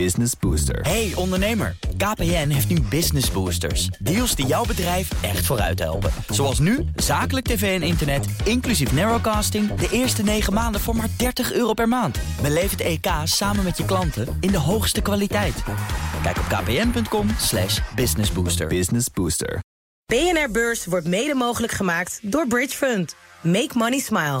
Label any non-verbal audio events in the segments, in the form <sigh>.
Business Booster. Hey ondernemer, KPN heeft nu Business Boosters. Deals die jouw bedrijf echt vooruit helpen. Zoals nu, zakelijk tv en internet, inclusief narrowcasting... de eerste 9 maanden voor maar 30 euro per maand. Beleef het EK samen met je klanten in de hoogste kwaliteit. Kijk op kpn.com slash businessbooster. Business Booster. BNR Beurs wordt mede mogelijk gemaakt door Bridge Fund. Make money smile.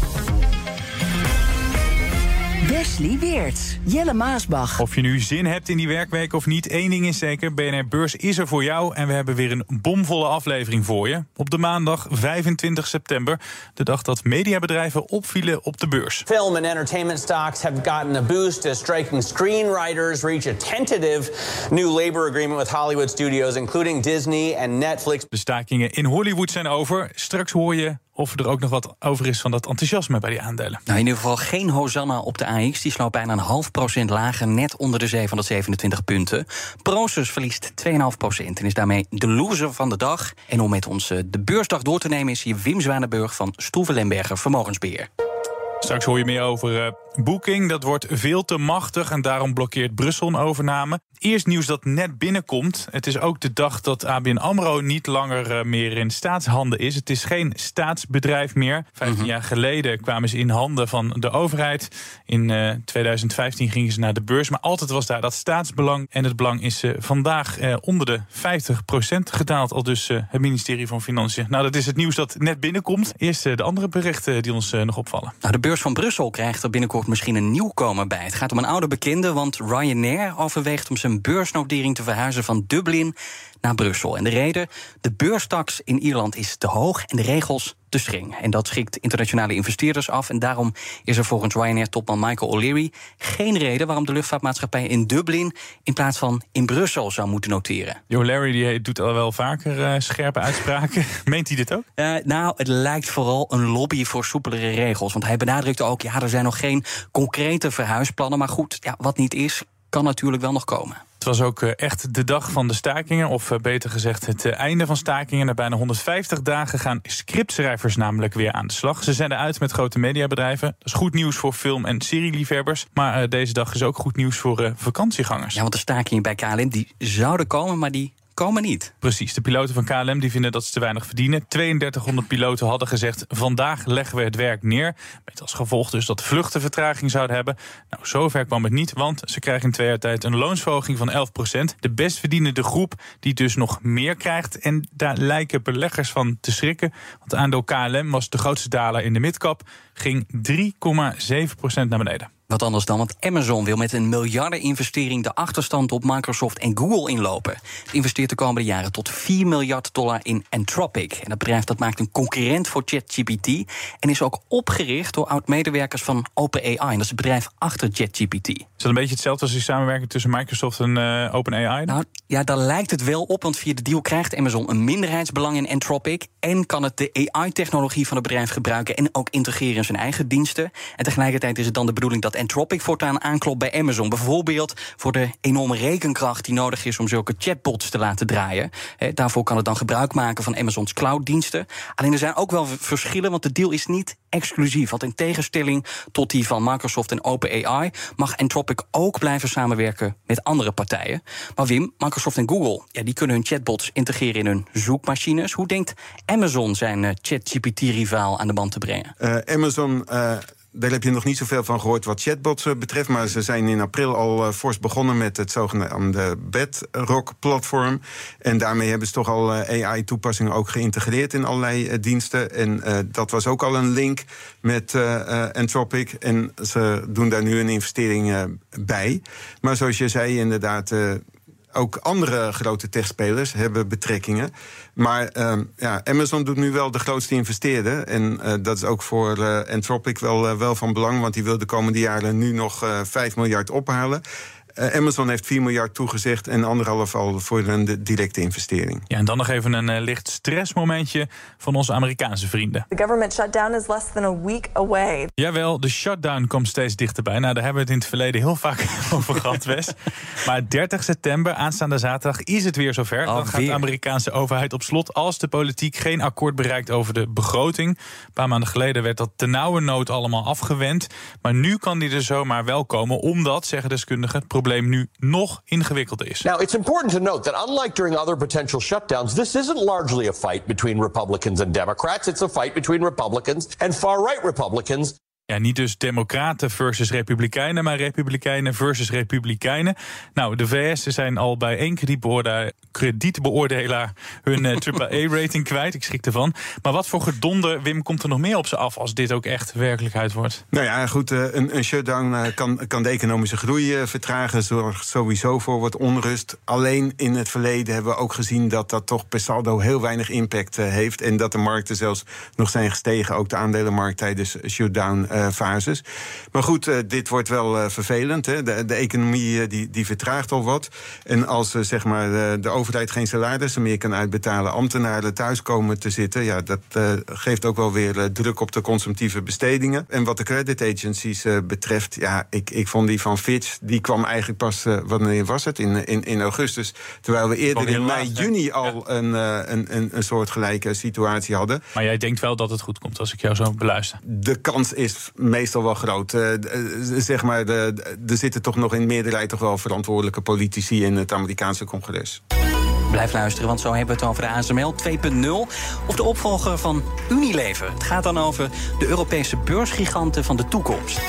Wesley Weert, Jelle Maasbach. Of je nu zin hebt in die werkweek of niet, één ding is zeker: BNR Beurs is er voor jou. En we hebben weer een bomvolle aflevering voor je. Op de maandag 25 september, de dag dat mediabedrijven opvielen op de beurs. Film and entertainment stocks have gotten a boost as striking screenwriters reach a tentative new labor agreement with Hollywood studios, including Disney and Netflix. De stakingen in Hollywood zijn over. Straks hoor je of er ook nog wat over is van dat enthousiasme bij die aandelen. Nou, in ieder geval geen Hosanna op de AX. Die sloot bijna een half procent lager, net onder de 727 punten. Prosus verliest 2,5 procent en is daarmee de loser van de dag. En om met ons eh, de beursdag door te nemen... is hier Wim Zwanenburg van Stoeven Lemberger Vermogensbeheer. Straks hoor je meer over uh, Booking. Dat wordt veel te machtig en daarom blokkeert Brussel een overname. Eerst nieuws dat net binnenkomt. Het is ook de dag dat ABN AMRO niet langer uh, meer in staatshanden is. Het is geen staatsbedrijf meer. Vijftien jaar geleden kwamen ze in handen van de overheid. In uh, 2015 gingen ze naar de beurs. Maar altijd was daar dat staatsbelang. En het belang is vandaag onder de 50% gedaald. Al dus het ministerie van Financiën. Nou, dat is het nieuws dat net binnenkomt. Eerst de andere berichten die ons nog opvallen. Nou, de beurs van Brussel krijgt er binnenkort misschien een nieuwkomer bij. Het gaat om een oude bekende, want Ryanair overweegt om zijn beursnotering te verhuizen van Dublin naar Brussel. En de reden: de beurstaks in Ierland is te hoog en de regels te streng. En dat schikt internationale investeerders af. En daarom is er volgens Ryanair-topman Michael O'Leary geen reden waarom de luchtvaartmaatschappij in Dublin in plaats van in Brussel zou moeten noteren. O'Leary die doet al wel vaker uh, scherpe uitspraken. <laughs> Meent hij dit ook? Uh, nou, het lijkt vooral een lobby voor soepelere regels. Want hij benadrukt ook: ja, er zijn nog geen concrete verhuisplannen. Maar goed, ja, wat niet is, kan natuurlijk wel nog komen. Het was ook echt de dag van de stakingen, of beter gezegd het einde van stakingen. Na bijna 150 dagen gaan scriptschrijvers namelijk weer aan de slag. Ze zenden uit met grote mediabedrijven. Dat is goed nieuws voor film- en serieliefhebbers. Maar deze dag is ook goed nieuws voor vakantiegangers. Ja, want de stakingen bij KLM die zouden komen, maar die komen niet. Precies, de piloten van KLM die vinden dat ze te weinig verdienen. 3200 piloten hadden gezegd, vandaag leggen we het werk neer. Met als gevolg dus dat vluchten vertraging zouden hebben. Nou, zover kwam het niet, want ze krijgen in twee jaar tijd een loonsverhoging van 11% De best verdienende groep die dus nog meer krijgt. En daar lijken beleggers van te schrikken. Want het aandeel KLM was de grootste daler in de midcap. Ging 3,7% naar beneden. Wat anders dan, want Amazon wil met een miljardeninvestering de achterstand op Microsoft en Google inlopen. Het investeert de komende jaren tot 4 miljard dollar in Anthropic. En dat bedrijf dat maakt een concurrent voor ChatGPT en is ook opgericht door oud-medewerkers van OpenAI. En dat is het bedrijf achter ChatGPT. Is dat een beetje hetzelfde als die samenwerking tussen Microsoft en uh, OpenAI? Nou, ja, daar lijkt het wel op, want via de deal krijgt Amazon een minderheidsbelang in Anthropic en kan het de AI-technologie van het bedrijf gebruiken en ook integreren in zijn eigen diensten. En tegelijkertijd is het dan de bedoeling dat Anthropic voortaan aanklopt bij Amazon. Bijvoorbeeld voor de enorme rekenkracht die nodig is om zulke chatbots te laten draaien. daarvoor kan het dan gebruik maken van Amazons clouddiensten. Alleen er zijn ook wel verschillen, want de deal is niet exclusief. Want in tegenstelling tot die van Microsoft en OpenAI mag Anthropic ook blijven samenwerken met andere partijen. Maar Wim, Microsoft en Google, ja, die kunnen hun chatbots integreren in hun zoekmachines. Hoe denkt Amazon zijn uh, ChatGPT-rivaal aan de band te brengen? Uh, Amazon. Uh daar heb je nog niet zoveel van gehoord wat chatbots betreft. Maar ze zijn in april al uh, fors begonnen met het zogenaamde Bedrock-platform. En daarmee hebben ze toch al uh, AI-toepassingen ook geïntegreerd in allerlei uh, diensten. En dat was ook al een link met Anthropic. En ze doen daar nu een investering bij. Maar zoals je zei, inderdaad ook andere grote techspelers hebben betrekkingen. Maar uh, ja, Amazon doet nu wel de grootste investeerder. En uh, dat is ook voor uh, Anthropic wel, wel van belang. Want die wil de komende jaren nu nog 5 miljard ophalen. Uh, Amazon heeft 4 miljard toegezegd en anderhalf al voor een directe investering. Ja, en dan nog even een uh, licht stressmomentje van onze Amerikaanse vrienden. The government shutdown is less than a week away. Jawel, de shutdown komt steeds dichterbij. Nou, daar hebben we het in het verleden heel vaak <laughs> over gehad, Wes. Maar 30 september, aanstaande zaterdag, is het weer zover. Dan gaat de Amerikaanse overheid op slot als de politiek geen akkoord bereikt over de begroting. Een paar maanden geleden werd dat nood allemaal afgewend. Maar nu kan die er zomaar wel komen, omdat, zeggen deskundigen, het probleem nu nog ingewikkelder is. Now, it's important to note that unlike during other potential shutdowns, this isn't largely a fight between Republicans and Democrats. It's a fight between Republicans and far-right Republicans. Ja, niet dus democraten versus republikeinen, maar republikeinen versus republikeinen. Nou, de VS zijn al bij één kredietbeoordelaar hun eh, AAA-rating <laughs> kwijt. Ik schrik ervan. Maar wat voor gedonder, Wim, komt er nog meer op ze af als dit ook echt werkelijkheid wordt? Nou ja, goed, uh, een, een, shutdown uh, kan, kan de economische groei vertragen. Zorgt sowieso voor wat onrust. Alleen in het verleden hebben we ook gezien dat dat toch per saldo heel weinig impact heeft. En dat de markten zelfs nog zijn gestegen. Ook de aandelenmarkt tijdens shutdown eh, fases. Maar goed, eh, dit wordt wel eh, vervelend. Hè. De, de economie die, die vertraagt al wat. En als zeg maar, de overheid geen salarissen meer kan uitbetalen, ambtenaren thuis komen te zitten, ja, dat geeft ook wel weer druk op de consumptieve bestedingen. En wat de credit agencies betreft, ja, ik, ik vond die van Fitch, die kwam eigenlijk pas, wanneer was het? In, in, in augustus. Terwijl we eerder in mei, juni al een, een, een, een soort gelijke situatie hadden. Maar jij denkt wel dat het goed komt als ik jou zo beluister? De kans is meestal wel groot. Uh, zeg maar, er zitten toch nog in meerderheid toch wel verantwoordelijke politici in het Amerikaanse congres. Blijf luisteren, want zo hebben we het over de ASML 2.0 of de opvolger van Unilever. Het gaat dan over de Europese beursgiganten van de toekomst.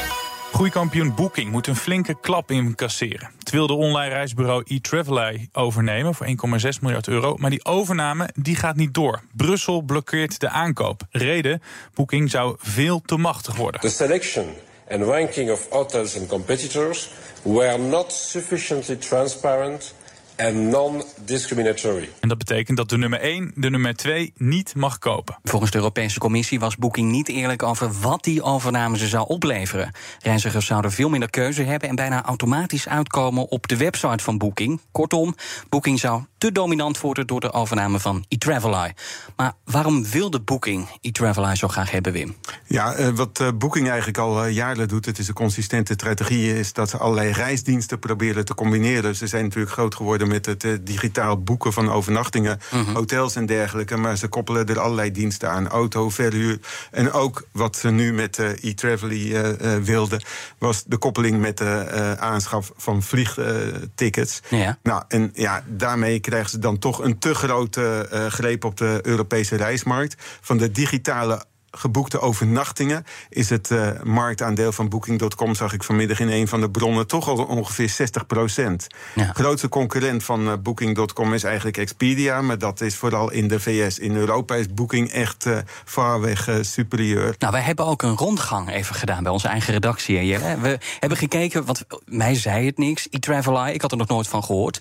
Groeikampioen Booking moet een flinke klap incasseren. Het wil de online reisbureau eTravelly overnemen voor 1,6 miljard euro. Maar die overname die gaat niet door. Brussel blokkeert de aankoop. Reden, Booking zou veel te machtig worden. The selection and ranking of hotels and competitors were not sufficiently transparent en non-discriminatory. En dat betekent dat de nummer 1 de nummer 2 niet mag kopen. Volgens de Europese Commissie was Booking niet eerlijk over wat die overname ze zou opleveren. Reizigers zouden veel minder keuze hebben en bijna automatisch uitkomen op de website van Booking. Kortom, Booking zou te dominant worden door de overname van eTraveleye. Maar waarom wilde Booking eTraveleye zo graag hebben, Wim? Ja, uh, wat uh, Booking eigenlijk al uh, jaren doet, het is een consistente strategie, is dat ze allerlei reisdiensten proberen te combineren. Ze zijn natuurlijk groot geworden met het digitaal boeken van overnachtingen, mhm. hotels en dergelijke. Maar ze koppelen er allerlei diensten aan. Auto, verhuur. En ook wat ze nu met eTraveleye wilden, was de koppeling met de aanschaf van vliegtickets. Ja. Nou, en ja, daarmee krijgen ze dan toch een te grote greep op de Europese reismarkt. Van de digitale geboekte overnachtingen is het uh, marktaandeel van Booking.com, zag ik vanmiddag in een van de bronnen, toch al ongeveer 60 procent. Ja. Grootste concurrent van uh, Booking.com is eigenlijk Expedia, maar dat is vooral in de VS. In Europa is Booking echt uh, vaarweg superieur. Nou, wij hebben ook een rondgang even gedaan bij onze eigen redactie. We hebben gekeken, want mij zei het niks, e-Travel ik had er nog nooit van gehoord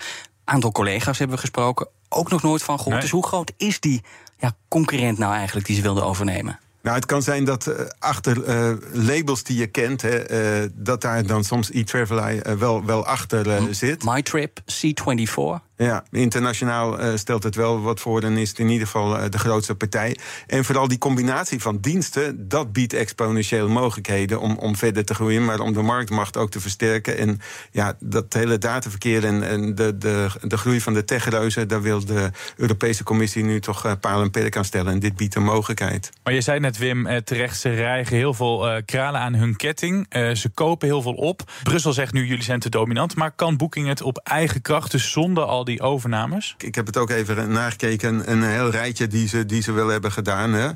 aantal collega's hebben we gesproken. Ook nog nooit van gehoord. Dus hoe groot is die ja, concurrent nou eigenlijk die ze wilden overnemen? Nou, het kan zijn dat uh, achter uh, labels die je kent, hè, uh, dat daar dan soms e-Traveleye wel, wel achter zit. MyTrip, C24. Ja, internationaal uh, stelt het wel wat voor. Dan is het in ieder geval uh, de grootste partij. En vooral die combinatie van diensten, dat biedt exponentiële mogelijkheden om, om verder te groeien, maar om de marktmacht ook te versterken. En ja, dat hele dataverkeer en, en de, de, de groei van de techreuzen, daar wil de Europese Commissie nu toch uh, paal en perk aan stellen. En dit biedt een mogelijkheid. Maar je zei net, Wim, terecht, ze rijgen heel veel kralen aan hun ketting. ze kopen heel veel op. Brussel zegt nu, jullie zijn te dominant. Maar kan Booking het op eigen kracht, dus zonder al die overnames? Ik heb het ook even nagekeken. Een heel rijtje die ze, die ze wel hebben gedaan. Hè.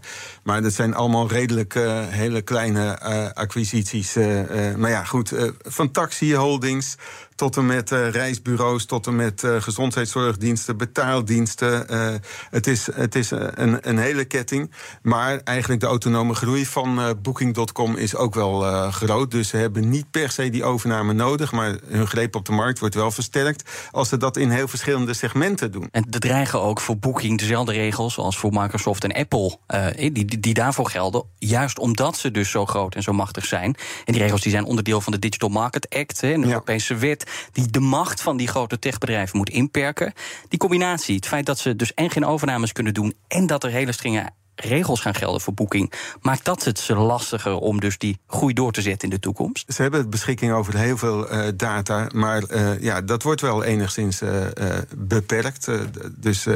Maar dat zijn allemaal redelijk uh, hele kleine uh, acquisities. Maar ja, goed. van Taxi Holdings tot en met uh, reisbureaus, tot en met uh, gezondheidszorgdiensten, betaaldiensten. Uh, het is, het is een, een hele ketting. Maar eigenlijk de autonome groei van Booking.com is ook wel groot. Dus ze hebben niet per se die overname nodig. Maar hun greep op de markt wordt wel versterkt. als ze dat in heel verschillende segmenten doen. En er dreigen ook voor Booking dezelfde regels als voor Microsoft en Apple. die, die, die daarvoor gelden. Juist omdat ze dus zo groot en zo machtig zijn. En die regels die zijn onderdeel van de Digital Market Act, een Europese wet die de macht van die grote techbedrijven moet inperken. Die combinatie, het feit dat ze dus en geen overnames kunnen doen en dat er hele strenge regels gaan gelden voor boeking, maakt dat het ze lastiger om dus die groei door te zetten in de toekomst? Ze hebben beschikking over heel veel uh, data, maar uh, ja, dat wordt wel enigszins uh, beperkt. dus,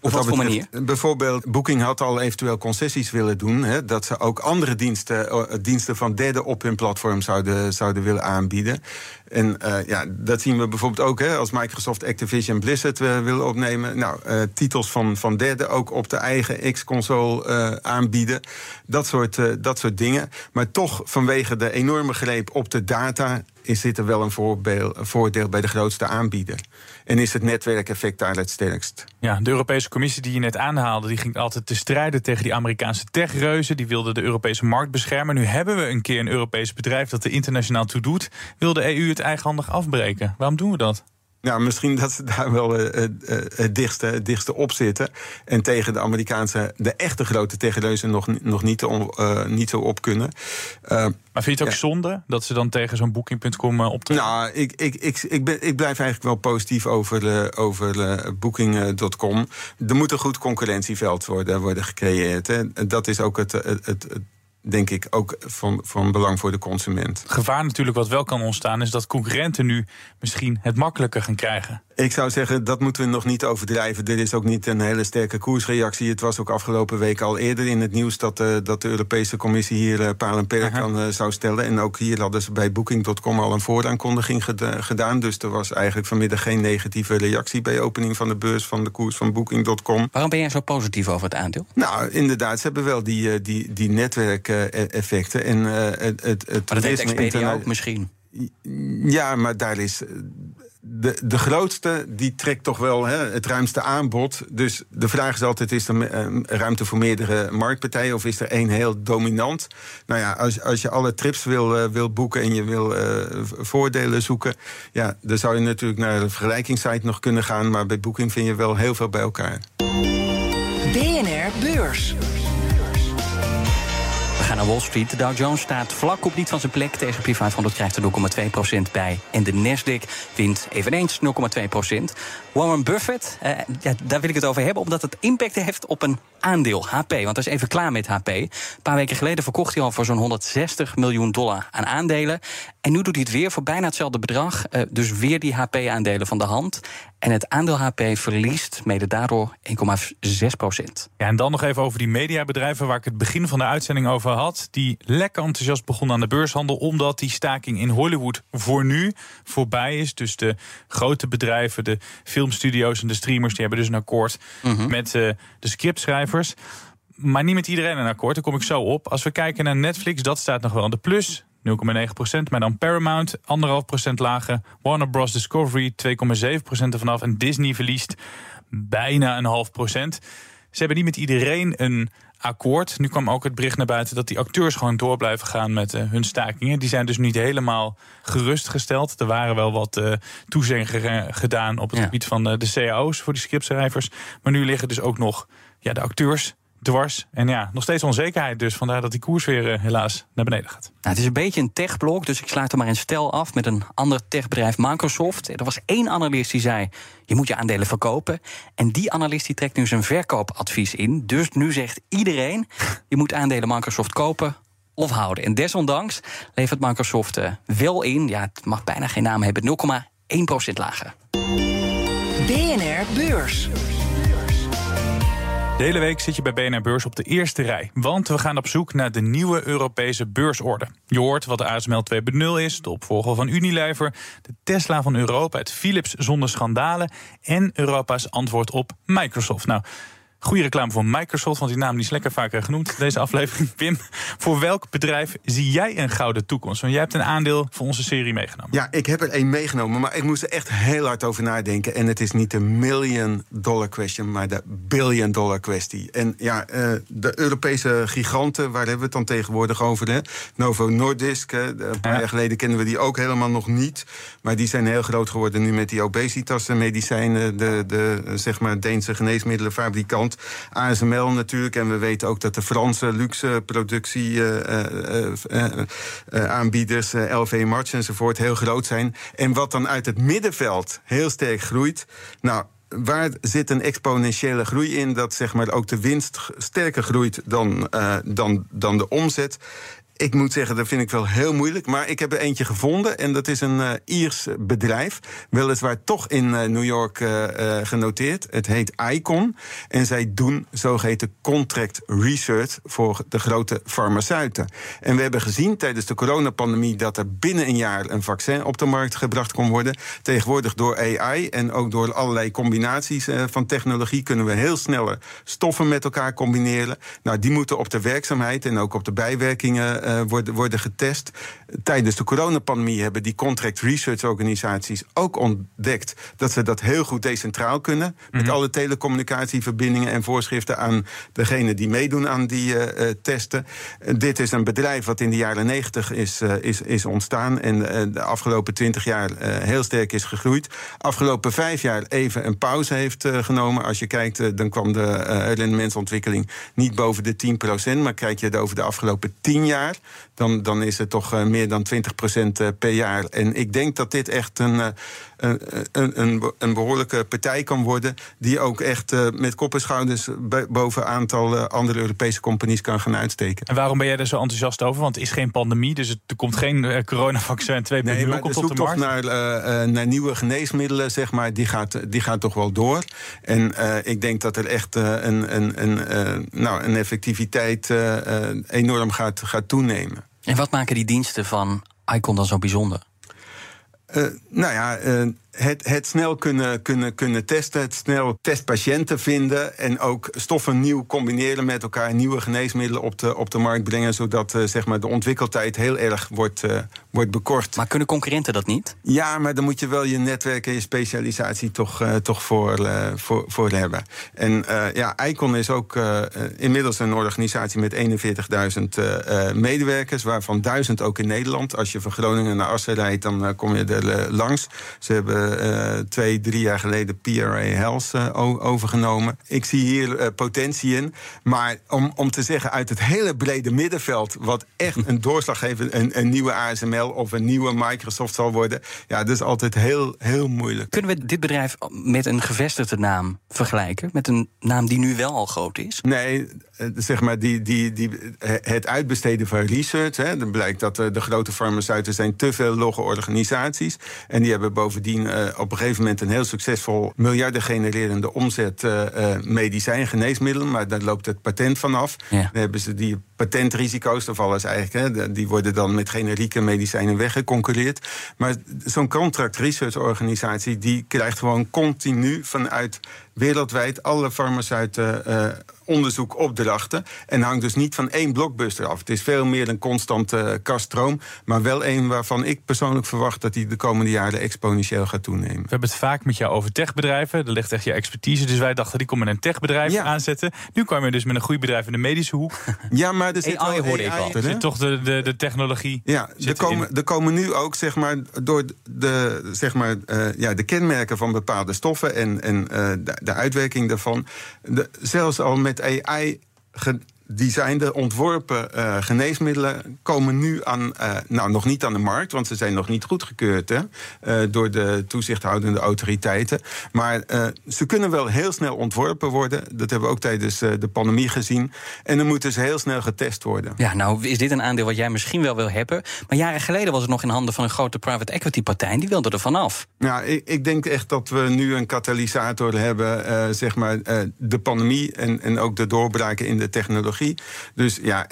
Op wat voor manier? Bijvoorbeeld, Booking had al eventueel concessies willen doen, hè, dat ze ook andere diensten, diensten van derden op hun platform zouden, zouden willen aanbieden. En ja, dat zien we bijvoorbeeld ook hè, als Microsoft Activision Blizzard wil opnemen. Nou, titels van, van derden ook op de eigen X-console uh, aanbieden. Dat soort, uh, dat soort dingen. Maar toch, vanwege de enorme greep op de data, is dit er wel een, voorbeeld, voordeel bij de grootste aanbieder. En is het netwerkeffect daar het sterkst. Ja, de Europese Commissie die je net aanhaalde, die ging altijd te strijden tegen die Amerikaanse techreuzen. Die wilden de Europese markt beschermen. Nu hebben we een keer een Europees bedrijf dat er internationaal toe doet. Wil de EU het eigenhandig afbreken? Waarom doen we dat? Nou, misschien dat ze daar wel uh, uh, het, dichtste, het dichtste op zitten. En tegen de Amerikaanse, de echte grote tegenreuzen nog, nog niet, uh, niet zo op kunnen. maar vind je het ook ja. zonde dat ze dan tegen zo'n booking.com optreden? Nou, ik, ik, ik, ik, ben, ik blijf eigenlijk wel positief over, over booking.com. Er moet een goed concurrentieveld worden, worden gecreëerd. Hè. Dat is ook het, het, het denk ik ook van, van belang voor de consument. Gevaar natuurlijk wat wel kan ontstaan is dat concurrenten nu misschien het makkelijker gaan krijgen. Ik zou zeggen, dat moeten we nog niet overdrijven. Er is ook niet een hele sterke koersreactie. Het was ook afgelopen week al eerder in het nieuws dat, uh, dat de Europese Commissie hier uh, paal en perk aan uh, zou stellen. En ook hier hadden ze bij Booking.com al een vooraankondiging geda gedaan. Dus er was eigenlijk vanmiddag geen negatieve reactie bij opening van de beurs van de koers van Booking.com. Waarom ben jij zo positief over het aandeel? Nou, inderdaad, ze hebben wel die, die, die netwerkeffecten. en het, het, het maar dat heeft Expedia ook misschien. Ja, maar daar is de, de grootste die trekt toch wel hè, het ruimste aanbod. Dus de vraag is altijd: is er ruimte voor meerdere marktpartijen of is er één heel dominant? Nou ja, als, als je alle trips wil, uh, wil boeken en je wil uh, voordelen zoeken, ja, dan zou je natuurlijk naar de vergelijkingssite nog kunnen gaan. Maar bij Booking vind je wel heel veel bij elkaar. BNR Beurs. Gaan naar Wall Street. De Dow Jones staat vlak op niet van zijn plek. De S&P 500 krijgt er 0,2% bij. En de Nasdaq wint eveneens 0,2%. Warren Buffett, eh, ja, daar wil ik het over hebben... omdat het impact heeft op een aandeel, HP. Want hij is even klaar met HP. Een paar weken geleden verkocht hij al voor zo'n 160 miljoen dollar aan aandelen. En nu doet hij het weer voor bijna hetzelfde bedrag. Uh, dus weer die HP-aandelen van de hand. En het aandeel HP verliest mede daardoor 1,6 procent. Ja, en dan nog even over die mediabedrijven waar ik het begin van de uitzending over had. Die lekker enthousiast begonnen aan de beurshandel. Omdat die staking in Hollywood voor nu voorbij is. Dus de grote bedrijven, de filmstudio's en de streamers, die hebben dus een akkoord mm -hmm. met uh, de scriptschrijvers. Maar niet met iedereen een akkoord, daar kom ik zo op. Als we kijken naar Netflix, dat staat nog wel aan de plus. 0,9% maar dan Paramount 1,5% lager. Warner Bros. Discovery 2,7% ervan af. En Disney verliest bijna een half procent. Ze hebben niet met iedereen een akkoord. Nu kwam ook het bericht naar buiten dat die acteurs gewoon door blijven gaan met uh, hun stakingen. Die zijn dus niet helemaal gerustgesteld. Er waren wel wat uh, toezeggingen gedaan op het ja. gebied van uh, de cao's voor die scriptschrijvers. Maar nu liggen dus ook nog ja, de acteurs dwars. En ja, nog steeds onzekerheid dus. Vandaar dat die koers weer uh, helaas naar beneden gaat. Nou, het is een beetje een techblok, dus ik sluit er maar in stel af met een ander techbedrijf, Microsoft. Er was één analist die zei, je moet je aandelen verkopen. En die analist die trekt nu zijn verkoopadvies in. Dus nu zegt iedereen, je moet aandelen Microsoft kopen of houden. En desondanks levert Microsoft uh, wel in, ja, het mag bijna geen naam hebben, 0,1% lager. BNR Beurs. De hele week zit je bij BNR Beurs op de eerste rij. Want we gaan op zoek naar de nieuwe Europese beursorde. Je hoort wat de ASML 2.0 is, de opvolger van Unilever... de Tesla van Europa, het Philips zonder schandalen... en Europa's antwoord op Microsoft. Nou, Goede reclame voor Microsoft, want die naam is lekker vaker genoemd. Deze aflevering. Pim, voor welk bedrijf zie jij een gouden toekomst? Want jij hebt een aandeel voor onze serie meegenomen. Ja, ik heb er één meegenomen, maar ik moest er echt heel hard over nadenken. En het is niet de million dollar question, maar de billion dollar kwestie. En ja, uh, de Europese giganten, waar hebben we het dan tegenwoordig over? Hè? Novo Nordisk, een paar ja. jaar geleden kennen we die ook helemaal nog niet. Maar die zijn heel groot geworden nu met die obesitas medicijnen. De, de zeg maar Deense geneesmiddelenfabrikant. ASML natuurlijk. En we weten ook dat de Franse luxe productieaanbieders, LV March enzovoort, heel groot zijn. En wat dan uit het middenveld heel sterk groeit. Nou, waar zit een exponentiële groei in? Dat zeg maar ook de winst sterker groeit dan, dan, dan de omzet. Ik moet zeggen, dat vind ik wel heel moeilijk. Maar ik heb er eentje gevonden. En dat is een uh, Iers bedrijf. Weliswaar toch in uh, New York uh, genoteerd. Het heet Icon. En zij doen zogeheten contract research voor de grote farmaceuten. En we hebben gezien tijdens de coronapandemie dat er binnen een jaar een vaccin op de markt gebracht kon worden. Tegenwoordig door AI en ook door allerlei combinaties van technologie kunnen we heel sneller stoffen met elkaar combineren. Nou, die moeten op de werkzaamheid en ook op de bijwerkingen uh, worden, worden getest. Tijdens de coronapandemie hebben die contract research organisaties ook ontdekt dat ze dat heel goed decentraal kunnen. Mm -hmm. Met alle telecommunicatieverbindingen en voorschriften aan degene die meedoen aan die uh, testen. dit is een bedrijf wat in de jaren negentig is, is, is ontstaan en de afgelopen twintig jaar heel sterk is gegroeid. Afgelopen vijf jaar even een pauze heeft genomen. Als je kijkt, dan kwam de rendementsontwikkeling niet boven de 10%. Maar kijk je het over de afgelopen tien jaar, dan, dan is het toch uh, meer dan 20% per jaar. En ik denk dat dit echt een, uh, een, een, een, behoorlijke partij kan worden. die ook echt met kop en schouders boven een aantal andere Europese companies kan gaan uitsteken. En waarom ben jij er zo enthousiast over? Want het is geen pandemie, dus er komt geen coronavaccin 2.0 nee, maar komt op de toch markt. Naar, naar nieuwe geneesmiddelen, zeg maar, die gaat, die gaat toch wel door. En ik denk dat er echt een, een, een, nou, een effectiviteit enorm gaat, gaat toenemen. En wat maken die diensten van Icon dan zo bijzonder? Uh, nou ja, uh, het, het snel kunnen, kunnen, kunnen testen, het snel testpatiënten vinden en ook stoffen nieuw combineren met elkaar, nieuwe geneesmiddelen op de, op de markt brengen, zodat uh, zeg maar de ontwikkeltijd heel erg wordt, uh, wordt bekort. Maar kunnen concurrenten dat niet? Ja, maar dan moet je wel je netwerk en je specialisatie toch, uh, toch voor, voor, voor hebben. En ja, Icon is ook inmiddels een organisatie met 41.000 medewerkers, waarvan 1000 ook in Nederland. Als je van Groningen naar Assen rijdt, dan kom je er langs. Ze hebben twee, drie jaar geleden PRA Health uh, overgenomen. Ik zie hier uh, potentie in. Maar om, om te zeggen uit het hele brede middenveld... wat echt een doorslaggevend, een, een nieuwe ASML of een nieuwe Microsoft zal worden... ja, dat is altijd heel, heel moeilijk. Kunnen we dit bedrijf met een gevestigde naam vergelijken? Met een naam die nu wel al groot is? Nee, zeg maar die, die, die, het uitbesteden van research. Hè, dan blijkt dat de grote farmaceuten zijn te veel logge organisaties. En die hebben bovendien uh, op een gegeven moment een heel succesvol miljarden genererende omzet uh, uh, medicijn, geneesmiddelen. Maar daar loopt het patent vanaf. Ja. Dan hebben ze die patentrisico's, daar vallen ze eigenlijk. Hè, die worden dan met generieke medicijnen weggeconcureerd. Maar zo'n contract research organisatie die krijgt gewoon continu vanuit wereldwijd alle farmaceuten uh, onderzoekopdrachten. En hangt dus niet van één blockbuster af. Het is veel meer een constante uh, kaststroom. Maar wel een waarvan ik persoonlijk verwacht dat die de komende jaren exponentieel gaat toenemen. We hebben het vaak met jou over techbedrijven. Daar ligt echt je expertise. Dus wij dachten, die komen een techbedrijf ja. aanzetten. Nu kwam je dus met een groeibedrijf in de medische hoek. <laughs> Ja, maar er zit AI, hoorde ik al. Er zit toch de, de, de technologie. Ja, er komen, er komen nu ook, zeg maar, door de, zeg maar, uh, ja, de kenmerken van bepaalde stoffen en, en uh, de, de uitwerking daarvan. De, zelfs al met AI gedesignde, ontworpen uh, geneesmiddelen komen nu aan, uh, nou nog niet aan de markt, want ze zijn nog niet goedgekeurd hè, uh, door de toezichthoudende autoriteiten. Maar ze kunnen wel heel snel ontworpen worden. Dat hebben we ook tijdens de pandemie gezien. En dan moeten ze heel snel getest worden. Ja, nou is dit een aandeel wat jij misschien wel wil hebben. Maar jaren geleden was het nog in handen van een grote private equity partij. En die wilde er vanaf. Nou, ik, ik denk echt dat we nu een katalysator hebben, zeg maar, de pandemie en, en ook de doorbraken in de technologie. Dus ja,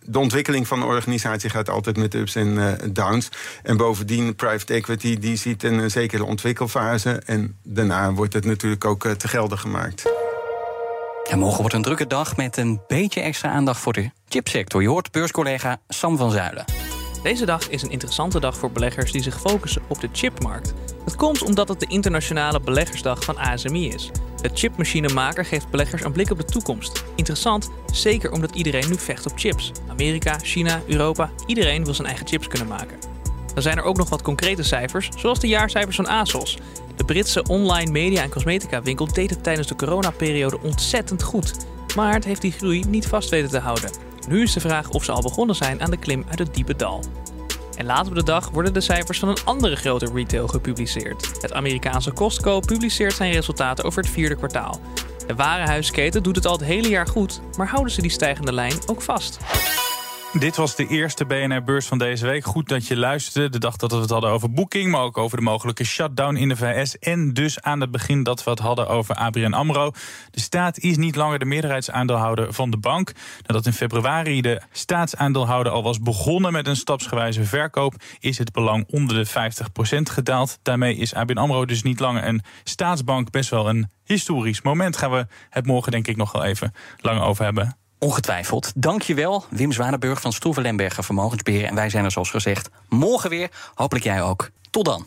de ontwikkeling van een organisatie gaat altijd met ups en downs. En bovendien, private equity, die ziet een zekere ontwikkelfase. En daarna wordt het natuurlijk ook te gelden gemaakt. Ja, morgen wordt een drukke dag met een beetje extra aandacht voor de chipsector. Je hoort beurscollega Sam van Zuilen. Deze dag is een interessante dag voor beleggers die zich focussen op de chipmarkt. Dat komt omdat het de internationale beleggersdag van ASMI is. De chipmachinemaker geeft beleggers een blik op de toekomst. Interessant, zeker omdat iedereen nu vecht op chips. Amerika, China, Europa, iedereen wil zijn eigen chips kunnen maken. Dan zijn er ook nog wat concrete cijfers, zoals de jaarcijfers van ASOS. De Britse online media- en cosmetica winkel deed het tijdens de coronaperiode ontzettend goed. Maar het heeft die groei niet vast weten te houden. Nu is de vraag of ze al begonnen zijn aan de klim uit het diepe dal. En later op de dag worden de cijfers van een andere grote retail gepubliceerd. Het Amerikaanse Costco publiceert zijn resultaten over het vierde kwartaal. De warenhuisketen doet het al het hele jaar goed, maar houden ze die stijgende lijn ook vast? Dit was de eerste BNR-beurs van deze week. Goed dat je luisterde. De dag dat we het hadden over Booking, maar ook over de mogelijke shutdown in de VS. En dus aan het begin dat we het hadden over ABN AMRO. De staat is niet langer de meerderheidsaandeelhouder van de bank. Nadat in februari de staatsaandeelhouder al was begonnen met een stapsgewijze verkoop... is het belang onder de 50% gedaald. Daarmee is ABN AMRO dus niet langer een staatsbank. Best wel een historisch moment. Gaan we het morgen denk ik nog wel even lang over hebben. Ongetwijfeld. Dankjewel, Wim Zwanenburg van Stroeven Lemberger Vermogensbeheer. En wij zijn er zoals gezegd morgen weer. Hopelijk jij ook. Tot dan.